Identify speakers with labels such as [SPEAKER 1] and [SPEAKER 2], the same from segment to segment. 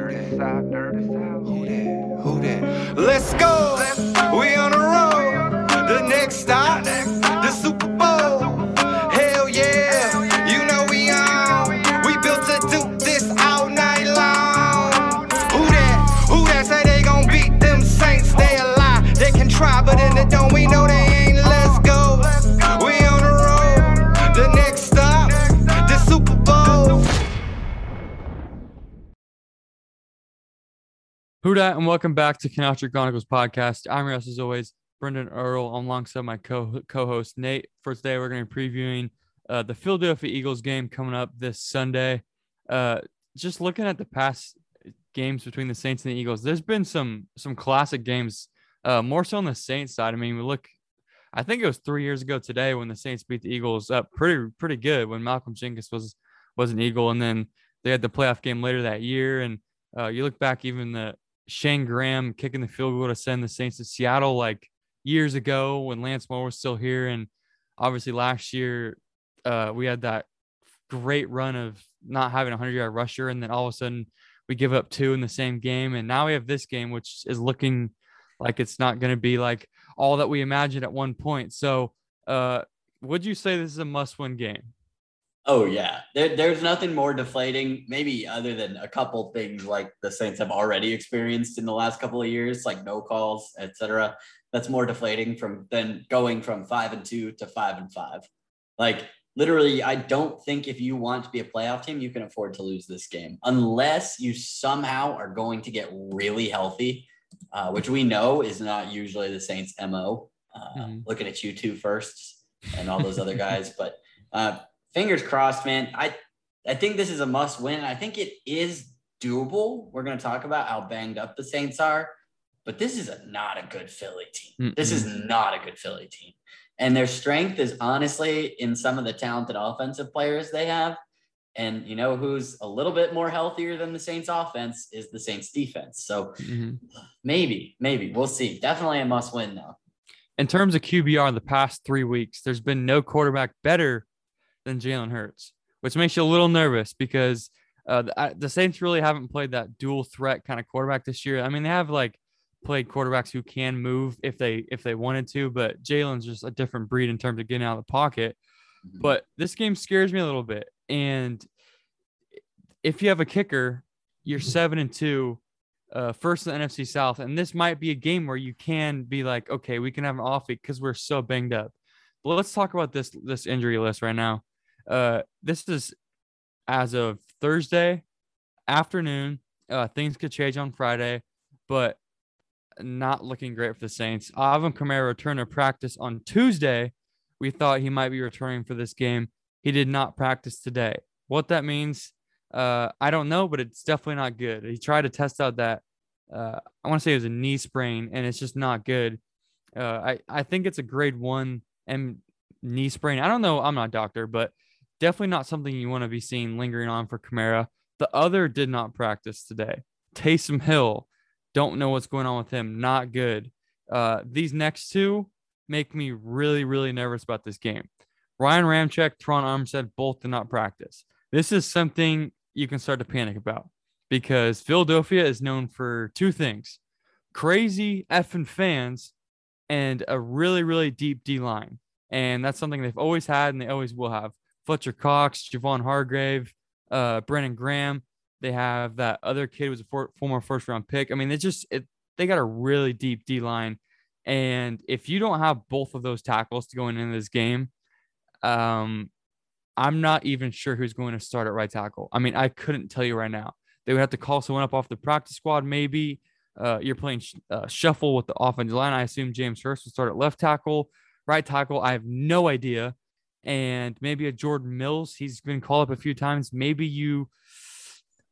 [SPEAKER 1] That? Who that? Who that? Who that? Let's go. We on the road. The next stop,
[SPEAKER 2] dat and welcome back to Canatra Chronicles podcast. I'm your host as always, Brendan Earl, alongside my co co-host Nate. For today, we're going to be previewing uh, the Philadelphia Eagles game coming up this Sunday. Uh, just looking at the past games between the Saints and the Eagles, there's been some some classic games. Uh, more so on the Saints side. I mean, we look. I think it was three years ago today when the Saints beat the Eagles up pretty pretty good when Malcolm Jenkins was was an Eagle, and then they had the playoff game later that year. And uh, you look back, even the Shayne Graham kicking the field goal to send the Saints to Seattle like years ago when Lance Moore was still here. And obviously last year, uh, we had that great run of not having a 100 yard rusher. And then all of a sudden, we give up two in the same game. And now we have this game, which is looking like it's not going to be like all that we imagined at one point. So, uh, would you say this is a must win game?
[SPEAKER 3] Oh yeah, there, there's nothing more deflating, maybe other than a couple things like the Saints have already experienced in the last couple of years, like no calls, etc. That's more deflating from than going from five and two to five and five. Like literally, I don't think if you want to be a playoff team, you can afford to lose this game unless you somehow are going to get really healthy, uh, which we know is not usually the Saints' mo. Uh,
[SPEAKER 2] Mhm.
[SPEAKER 3] Looking at you two firsts and all those other guys, but. Uh, fingers crossed, man. I I think this is a must win. I think it is doable. We're going to talk about how banged up the Saints are, but this is a, not a good Philly team. This is not a good Philly team. And their strength is honestly in some of the talented offensive players they have. And you know who's a little bit more healthier than the Saints offense is the Saints defense. So
[SPEAKER 2] Mhm.
[SPEAKER 3] maybe, maybe we'll see. Definitely a must win though.
[SPEAKER 2] in terms of QBR in the past three weeks, there's been no quarterback better than Jalen Hurts, which makes you a little nervous because uh, the, I- the Saints really haven't played that dual threat kind of quarterback this year. I mean, they have like played quarterbacks who can move if they if they wanted to, but Jalen's just a different breed in terms of getting out of the pocket. But this game scares me a little bit, and if you have a kicker, you're seven and two, uh, first in the NFC South, and this might be a game where you can be like, okay, we can have an off week because we're so banged up. But let's talk about this this injury list right now. Uh, this is as of Thursday afternoon. Uh, things could change on Friday, but not looking great for the Saints. Alvin Kamara returned to practice on Tuesday. We thought he might be returning for this game. He did not practice today. What that means, uh, I don't know, but it's definitely not good. He tried to test out that uh, I want to say it was a knee sprain, and it's just not good. Uh, I I think it's a grade one and knee sprain. I don't know. I'm not a doctor, but definitely not something you want to be seeing lingering on for Kamara. The other did not practice today. Taysom Hill, don't know what's going on with him. Not good. Uh, these next two make me really, really nervous about this game. Ryan Ramczyk, Tron Armstead both did not practice. This is something you can start to panic about because Philadelphia is known for two things crazy effing fans and a really, really deep D line. And that's something they've always had and they always will have. Fletcher Cox, Javon Hargrave, uh, Brandon Graham. They have that other kid was a for, former first round pick. I mean, they just it, they got a really deep D line, and if you don't have both of those tackles to going into this game, um, I'm not even sure who's going to start at right tackle. I mean, I couldn't tell you right now. They would have to call someone up off the practice squad. Maybe uh, you're playing sh- uh, shuffle with the offensive line. I assume James Hurst will start at left tackle. Right tackle, I have no idea. And maybe a Jordan Mills, he's been called up a few times. Maybe you,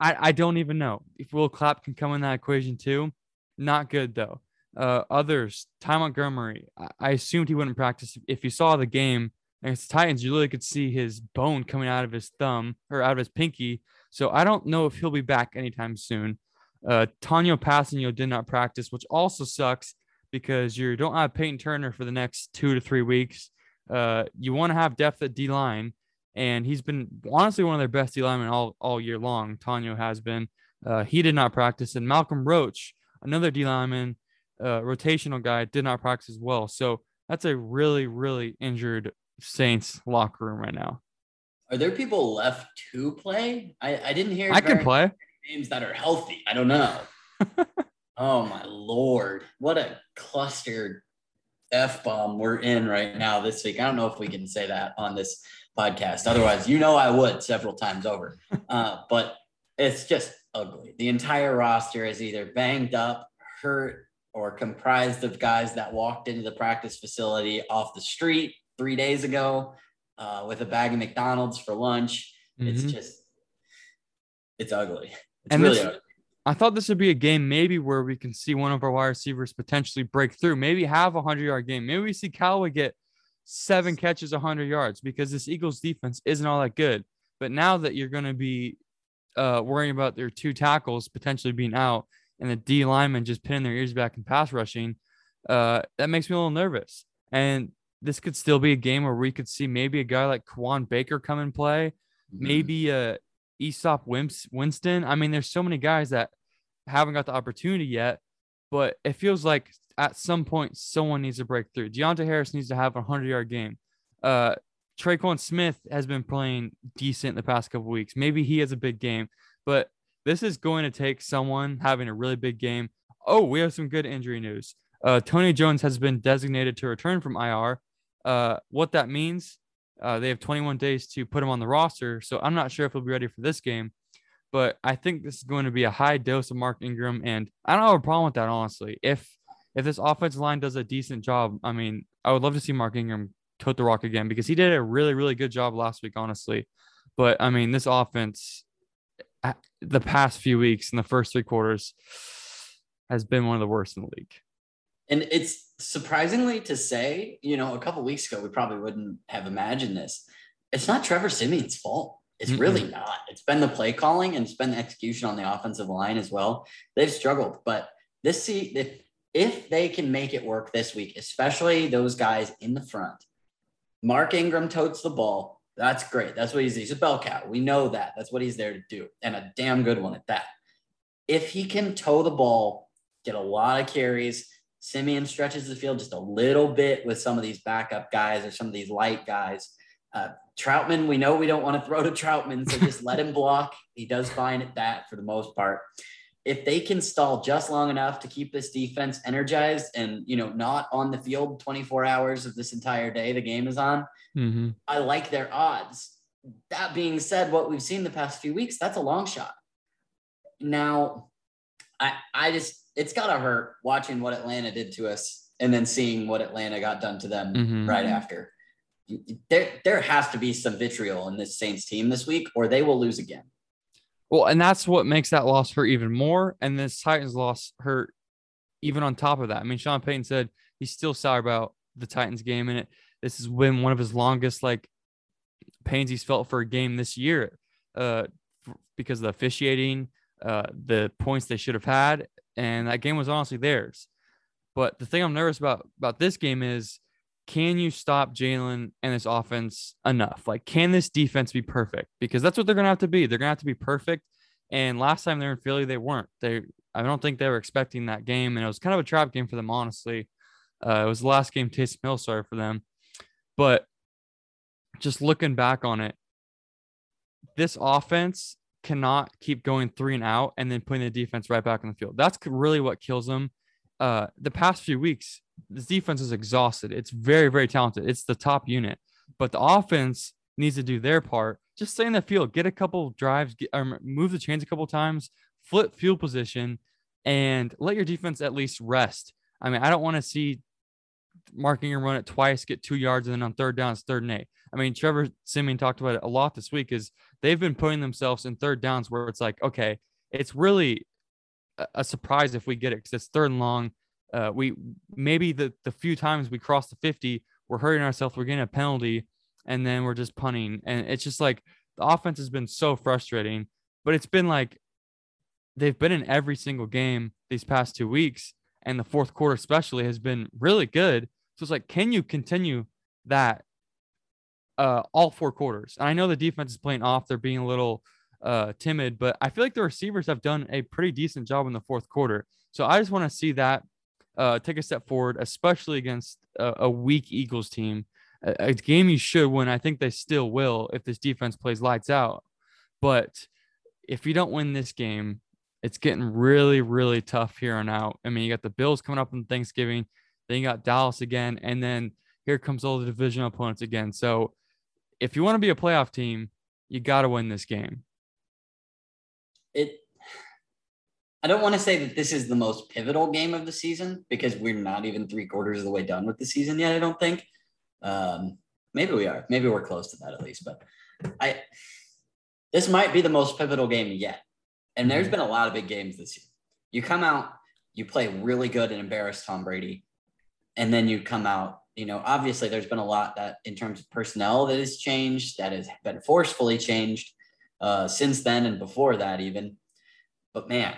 [SPEAKER 2] I, I don't even know if Will Clapp can come in that equation too. Not good though. Uh, others, Ty Montgomery, I, I assumed he wouldn't practice. If you saw the game against the Titans, you literally could see his bone coming out of his thumb or out of his pinky. So I don't know if he'll be back anytime soon. Uh, Tanoh Kpassagnon did not practice, which also sucks because you don't have Payton Turner for the next two to three weeks. Uh, you want to have depth at D line, and he's been honestly one of their best D linemen all, all year long. Tanoh has been. Uh, he did not practice, and Malcolm Roach, another D lineman, uh, rotational guy, did not practice as well. So that's a really, really injured Saints locker room right now.
[SPEAKER 3] Are there people left to play? I, I didn't hear.
[SPEAKER 2] I can play
[SPEAKER 3] names that are healthy. I don't know. oh my lord, what a clustered f bomb we're in right now this week. I don't know if we can say that on this podcast. Otherwise, you know I would several times over. Uh, but it's just ugly. The entire roster is either banged up, hurt, or comprised of guys that walked into the practice facility off the street three days ago uh, with a bag of McDonald's for lunch. Mm-hmm. It's just, it's ugly. It's
[SPEAKER 2] and really this, ugly. I thought this would be a game maybe where we can see one of our wide receivers potentially break through, maybe have a hundred yard game. Maybe we see Callaway get seven catches, a hundred yards because this Eagles defense isn't all that good. But now that you're going to be uh, worrying about their two tackles potentially being out and the D linemen just pinning their ears back and pass rushing, uh, that makes me a little nervous. And this could still be a game where we could see maybe a guy like Kawaan Baker come and play, mm-hmm. maybe uh, Easop Winston. I mean, there's so many guys that haven't got the opportunity yet, but it feels like at some point someone needs to break through. Deonte Harris needs to have a hundred yard game. Uh, Tre'Quan Smith has been playing decent the past couple weeks. Maybe he has a big game, but this is going to take someone having a really big game. Oh, we have some good injury news. Uh, Tony Jones has been designated to return from IR. Uh, what that means, uh, they have 21 days to put him on the roster. So I'm not sure if he'll be ready for this game, but I think this is going to be a high dose of Mark Ingram. And I don't have a problem with that, honestly. If if this offensive line does a decent job, I mean, I would love to see Mark Ingram tote the rock again because he did a really, really good job last week, honestly. But I mean, this offense, the past few weeks in the first three quarters, has been one of the worst in the league.
[SPEAKER 3] And it's surprisingly to say, you know, a couple weeks ago, we probably wouldn't have imagined this. It's not Trevor Siemian's fault. It's mm really not. It's been the play calling and it's been the execution on the offensive line as well. They've struggled, but this see if if they can make it work this week, especially those guys in the front. Mark Ingram totes the ball. That's great. That's what he's he's a bell cow. We know that. That's what he's there to do, and a damn good one at that. If he can toe the ball, get a lot of carries, Siemian stretches the field just a little bit with some of these backup guys or some of these light guys. Uh, Trautman, we know we don't want to throw to Trautman, so just let him block. He does fine at that for the most part. If they can stall just long enough to keep this defense energized and you know not on the field 24 hours of this entire day the game is on, mm-hmm. I like their odds. That being said, what we've seen the past few weeks, that's a long shot. Now, I I just it's gotta hurt watching what Atlanta did to us and then seeing what Atlanta got done to them mm-hmm. right after. There, there has to be some vitriol in this Saints team this week, or they will lose again.
[SPEAKER 2] Well, and that's what makes that loss hurt even more. And this Titans loss hurt even on top of that. I mean, Sean Payton said he's still sour about the Titans game, and it this has been one of his longest like pains he's felt for a game this year, uh, because of the officiating, uh, the points they should have had, and that game was honestly theirs. But the thing I'm nervous about about this game is can you stop Jalen and this offense enough? Like, can this defense be perfect? Because that's what they're gonna have to be. They're gonna have to be perfect. And last time they're in Philly, they weren't. They I don't think they were expecting that game, and it was kind of a trap game for them, honestly. Uh, it was the last game Taysom Hill started for them, but just looking back on it, this offense cannot keep going three and out and then putting the defense right back in the field. That's really what kills them. Uh, the past few weeks, this defense is exhausted. It's very, very talented. It's the top unit, but the offense needs to do their part. Just stay in the field, get a couple drives, get, move the chains a couple times, flip field position, and let your defense at least rest. I mean, I don't want to see Mark Ingram run it twice, get two yards, and then on third down, it's third and eight. I mean, Trevor Siemian talked about it a lot this week. Is they've been putting themselves in third downs where it's like, okay, it's really a surprise if we get it because it's third and long. Uh, we maybe the the few times we cross the 50, we're hurting ourselves, we're getting a penalty, and then we're just punting. And it's just like the offense has been so frustrating, but it's been like they've been in every single game these past two weeks, and the fourth quarter especially has been really good. So it's like, can you continue that uh, all four quarters? And I know the defense is playing off; they're being a little uh, timid, but I feel like the receivers have done a pretty decent job in the fourth quarter. So I just want to see that uh, take a step forward, especially against a, a weak Eagles team. A, a, game you should win. I think they still will if this defense plays lights out. But if you don't win this game, it's getting really, really tough here on out. I mean, you got the Bills coming up on Thanksgiving, then you got Dallas again, and then here comes all the divisional opponents again. So if you want to be a playoff team, you got to win this game.
[SPEAKER 3] It I don't want to say that this is the most pivotal game of the season because we're not even three quarters of the way done with the season yet. I don't think. Um, maybe we are. Maybe we're close to that at least. But I, this might be the most pivotal game yet. And there's mm-hmm. been a lot of big games this year. You come out, you play really good and embarrass Tom Brady, and then you come out. You know, obviously, there's been a lot that in terms of personnel that has changed, that has been forcefully changed uh, since then and before that even. But man,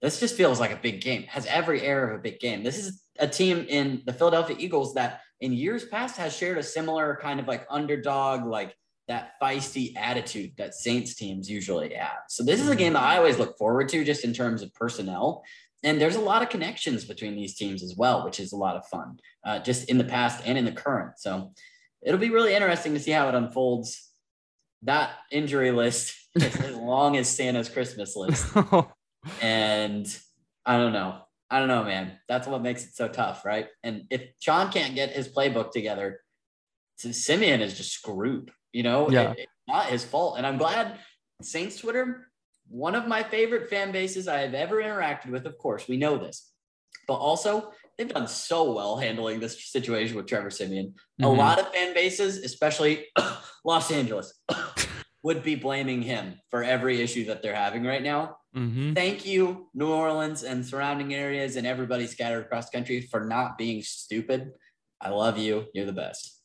[SPEAKER 3] this just feels like a big game, has every air of a big game. This is a team in the Philadelphia Eagles that in years past has shared a similar kind of like underdog, like that feisty attitude that Saints teams usually have. So this is a game that I always look forward to just in terms of personnel. And there's a lot of connections between these teams as well, which is a lot of fun, uh, just in the past and in the current. So it'll be really interesting to see how it unfolds. That injury list is as long as Santa's Christmas list. And I don't know. I don't know, man. That's what makes it so tough, right? And if Sean can't get his playbook together, Siemian is just screwed. You know,
[SPEAKER 2] yeah.
[SPEAKER 3] It, it's not his fault. And I'm glad Saints Twitter, one of my favorite fan bases I have ever interacted with. Of course, we know this, but also they've done so well handling this situation with Trevor Siemian. Mm-hmm. A lot of fan bases, especially Los Angeles, would be blaming him for every issue that they're having right now.
[SPEAKER 2] Mm-hmm.
[SPEAKER 3] Thank you, New Orleans and surrounding areas and everybody scattered across the country for not being stupid. I love you. You're the best.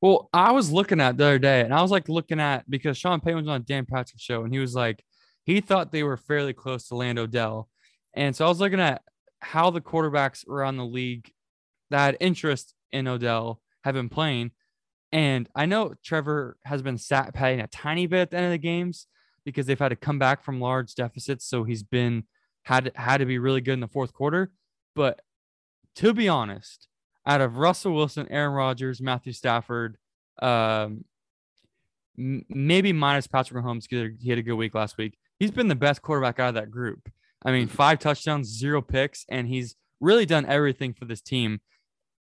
[SPEAKER 2] Well, I was looking at the other day and I was like looking at because Sean Payton was on Dan Patrick show and he was like, he thought they were fairly close to Land Odell. And so I was looking at how the quarterbacks around the league that had interest in Odell have been playing. And I know Trevor has been sat patting a tiny bit at the end of the games, because they've had to come back from large deficits. So he's been had had to be really good in the fourth quarter. But to be honest, out of Russell Wilson, Aaron Rodgers, Matthew Stafford, um, maybe minus Patrick Mahomes because he had a good week last week. He's been the best quarterback out of that group. I mean, five touchdowns, zero picks, and he's really done everything for this team.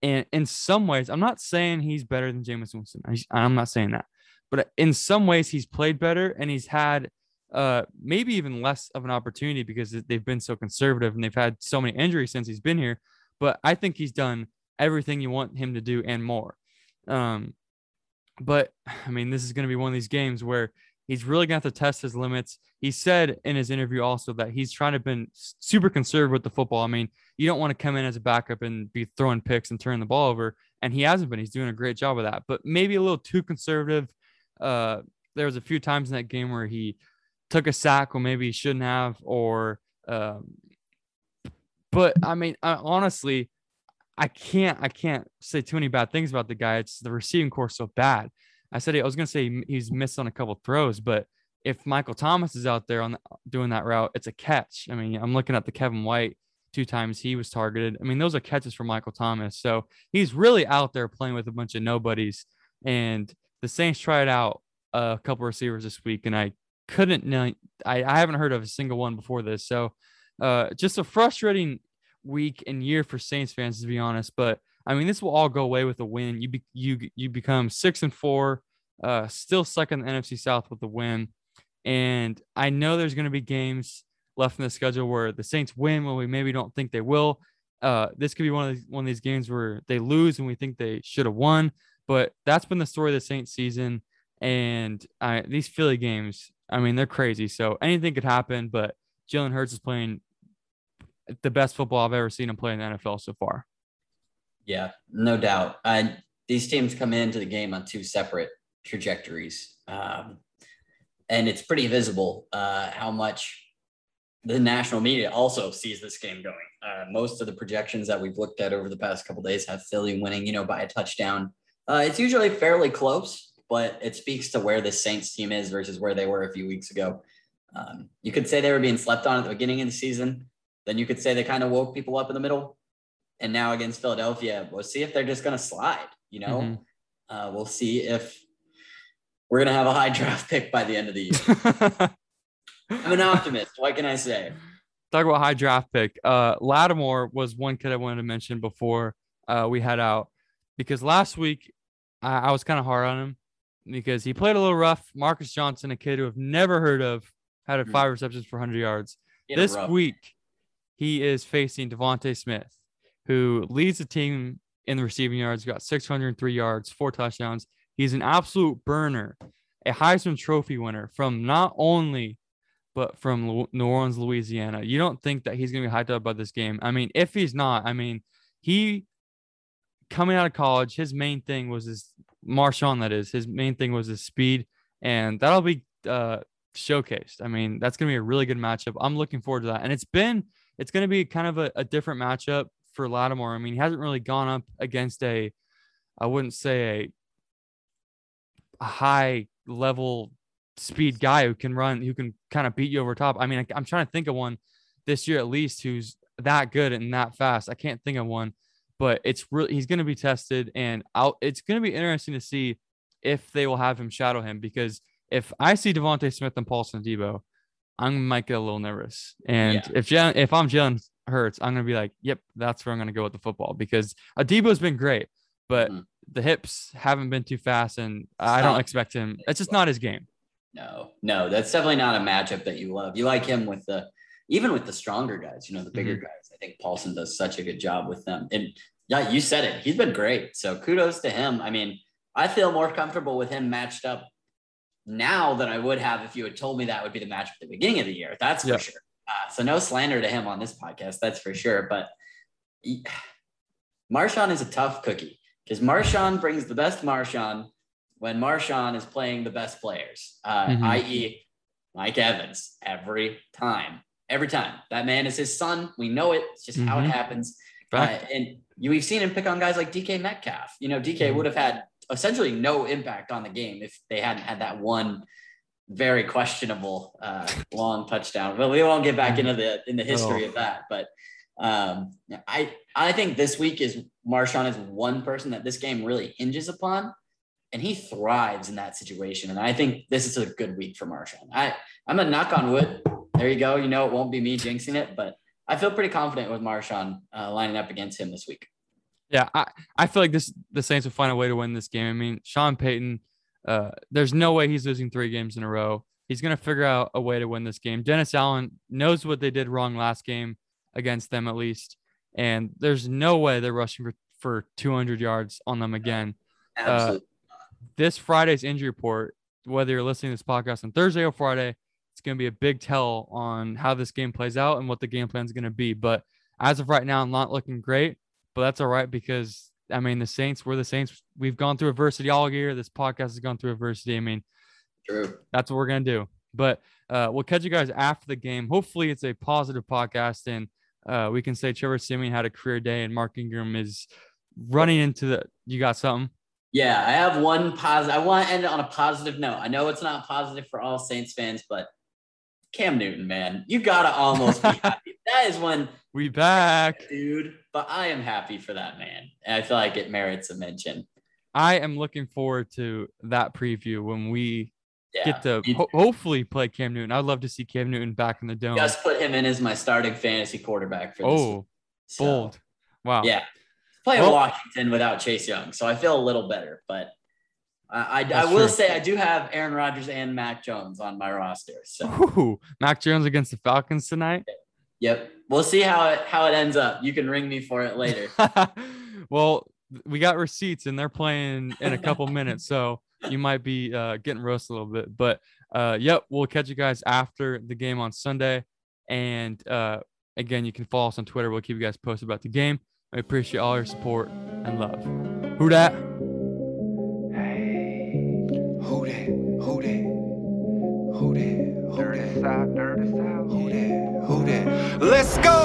[SPEAKER 2] And in some ways, I'm not saying he's better than Jameis Winston. I'm not saying that, but in some ways, he's played better and he's had uh, maybe even less of an opportunity because they've been so conservative and they've had so many injuries since he's been here. But I think he's done everything you want him to do and more. Um, but I mean, this is going to be one of these games where he's really going to have to test his limits. He said in his interview also that he's trying to be super conservative with the football. I mean, you don't want to come in as a backup and be throwing picks and turning the ball over. And he hasn't been. He's doing a great job of that, but maybe a little too conservative. Uh, there was a few times in that game where he took a sack when maybe he shouldn't have, or, um, but I mean, I, honestly, I can't, I can't say too many bad things about the guy. It's the receiving corps so bad. I said I was gonna say he's missed on a couple throws, but if Michael Thomas is out there on the, doing that route, it's a catch. I mean, I'm looking at the Kevin White two times he was targeted. I mean, those are catches for Michael Thomas. So he's really out there playing with a bunch of nobodies. And the Saints tried out a couple receivers this week, and I couldn't. I, I haven't heard of a single one before this. So uh, just a frustrating week and year for Saints fans, to be honest. But I mean, this will all go away with a win. You be, you you become six and four, uh, still second in the NFC South with a win. And I know there's going to be games left in the schedule where the Saints win when we maybe don't think they will. uh, this could be one of these, one of these games where they lose and we think they should have won. But that's been the story of the Saints season. And uh, these Philly games, I mean, they're crazy. So anything could happen. But Jalen Hurts is playing the best football I've ever seen him play in the NFL so far.
[SPEAKER 3] Yeah, no doubt. These teams come into the game on two separate trajectories. Um, and it's pretty visible uh, how much the national media also sees this game going. Uh, most of the projections that we've looked at over the past couple days have Philly winning, you know, by a touchdown. Uh, it's usually fairly close, but it speaks to where the Saints team is versus where they were a few weeks ago. Um, you could say they were being slept on at the beginning of the season. Then you could say they kind of woke people up in the middle. And now against Philadelphia, we'll see if they're just going to slide. You know, mm-hmm. uh, we'll see if we're going to have a high draft pick by the end of the year. I'm an optimist. What can I say?
[SPEAKER 2] Talk about high draft pick. Uh, Lattimore was one kid I wanted to mention before uh, we head out because last week I, I was kind of hard on him because he played a little rough. Marcus Johnson, a kid who I've never heard of, had mm-hmm. five receptions for 100 yards. This week, he is facing DeVonta Smith, who leads the team in the receiving yards, got 603 yards, four touchdowns. He's an absolute burner, a Heisman Trophy winner from not only but from New Orleans, Louisiana. You don't think that he's going to be hyped up by this game. I mean, if he's not, I mean, he coming out of college, his main thing was his Marshon, that is, his main thing was his speed, and that'll be uh, showcased. I mean, that's going to be a really good matchup. I'm looking forward to that. And it's been, it's going to be kind of a, a different matchup for Lattimore. I mean, he hasn't really gone up against a, I wouldn't say a, a high level speed guy who can run, who can kind of beat you over top. I mean, I, am trying to think of one this year at least who's that good and that fast. I can't think of one, but it's really he's going to be tested, and I'll, it's going to be interesting to see if they will have him shadow him because if I see DeVonta Smith and Paulson Adebo, I might get a little nervous. And yeah. if Jalen, if I'm Jalen Hurts, I'm gonna be like, yep, that's where I'm gonna go with the football because Adebo's been great, but mm-hmm. the hips haven't been too fast, and I don't expect him. It's just not his game.
[SPEAKER 3] No, no, that's definitely not a matchup that you love. You like him with the even with the stronger guys, you know, the bigger mm-hmm. guys. I think Paulson does such a good job with them. And yeah, you said it. He's been great. So kudos to him. I mean, I feel more comfortable with him matched up now than I would have if you had told me that would be the match at the beginning of the year. That's for sure. Uh, so no slander to him on this podcast. That's for sure. But he, Marshon is a tough cookie because Marshon brings the best Marshon when Marshon is playing the best players, uh, mm-hmm. i.e., Mike Evans, every time. Every time. That man is his son. We know it. It's just mm-hmm. how it mm-hmm. happens. Uh, and you, we've seen him pick on guys like DK Metcalf. You know, DK mm-hmm. would have had essentially no impact on the game if they hadn't had that one very questionable uh, long touchdown. But we won't get back into the in the history oh. of that. But um, I I think this week is Marshon is one person that this game really hinges upon and he thrives in that situation. And I think this is a good week for Marshon. I I'm a knock on wood. There you go. You know, it won't be me jinxing it, but I feel pretty confident with Marshon uh, lining up against him this week.
[SPEAKER 2] Yeah, I, I feel like this the Saints will find a way to win this game. I mean, Sean Payton, uh, there's no way he's losing three games in a row. He's gonna figure out a way to win this game. Dennis Allen knows what they did wrong last game against them at least, and there's no way they're rushing for, for 200 yards on them again.
[SPEAKER 3] Absolutely. Uh,
[SPEAKER 2] this Friday's injury report, whether you're listening to this podcast on Thursday or Friday, it's going to be a big tell on how this game plays out and what the game plan is going to be. But as of right now, I'm not looking great, but that's all right because I mean, the Saints, we're the Saints. We've gone through adversity all year. This podcast has gone through adversity. I mean,
[SPEAKER 3] true.
[SPEAKER 2] That's what we're going to do. But uh, we'll catch you guys after the game. Hopefully, it's a positive podcast and uh, we can say Trevor Siemian had a career day and Mark Ingram is running into the. You got something?
[SPEAKER 3] Yeah, I have one positive. I want to end it on a positive note. I know it's not positive for all Saints fans, but Cam Newton, man, you gotta almost be happy. That is when
[SPEAKER 2] we back,
[SPEAKER 3] dude. But I am happy for that man, and I feel like it merits a mention.
[SPEAKER 2] I am looking forward to that preview when we yeah, get to ho- hopefully play Cam Newton. I'd love to see Cam Newton back in the dome.
[SPEAKER 3] Just put him in as my starting fantasy quarterback for
[SPEAKER 2] this. Oh, so, bold! Wow.
[SPEAKER 3] Yeah, playing well, Washington without Chase Young, so I feel a little better. But I, I, I will true. say I do have Aaron Rodgers and Mac Jones on my roster. So
[SPEAKER 2] Ooh, Mac Jones against the Falcons tonight.
[SPEAKER 3] Yep. We'll see how it how it ends up. You can ring me for it later.
[SPEAKER 2] well, we got receipts and they're playing in a couple minutes, so you might be uh, getting roasted a little bit. But uh, yep, we'll catch you guys after the game on Sunday. And uh, again, you can follow us on Twitter. We'll keep you guys posted about the game. I appreciate all your support and love. Who dat? Let's go!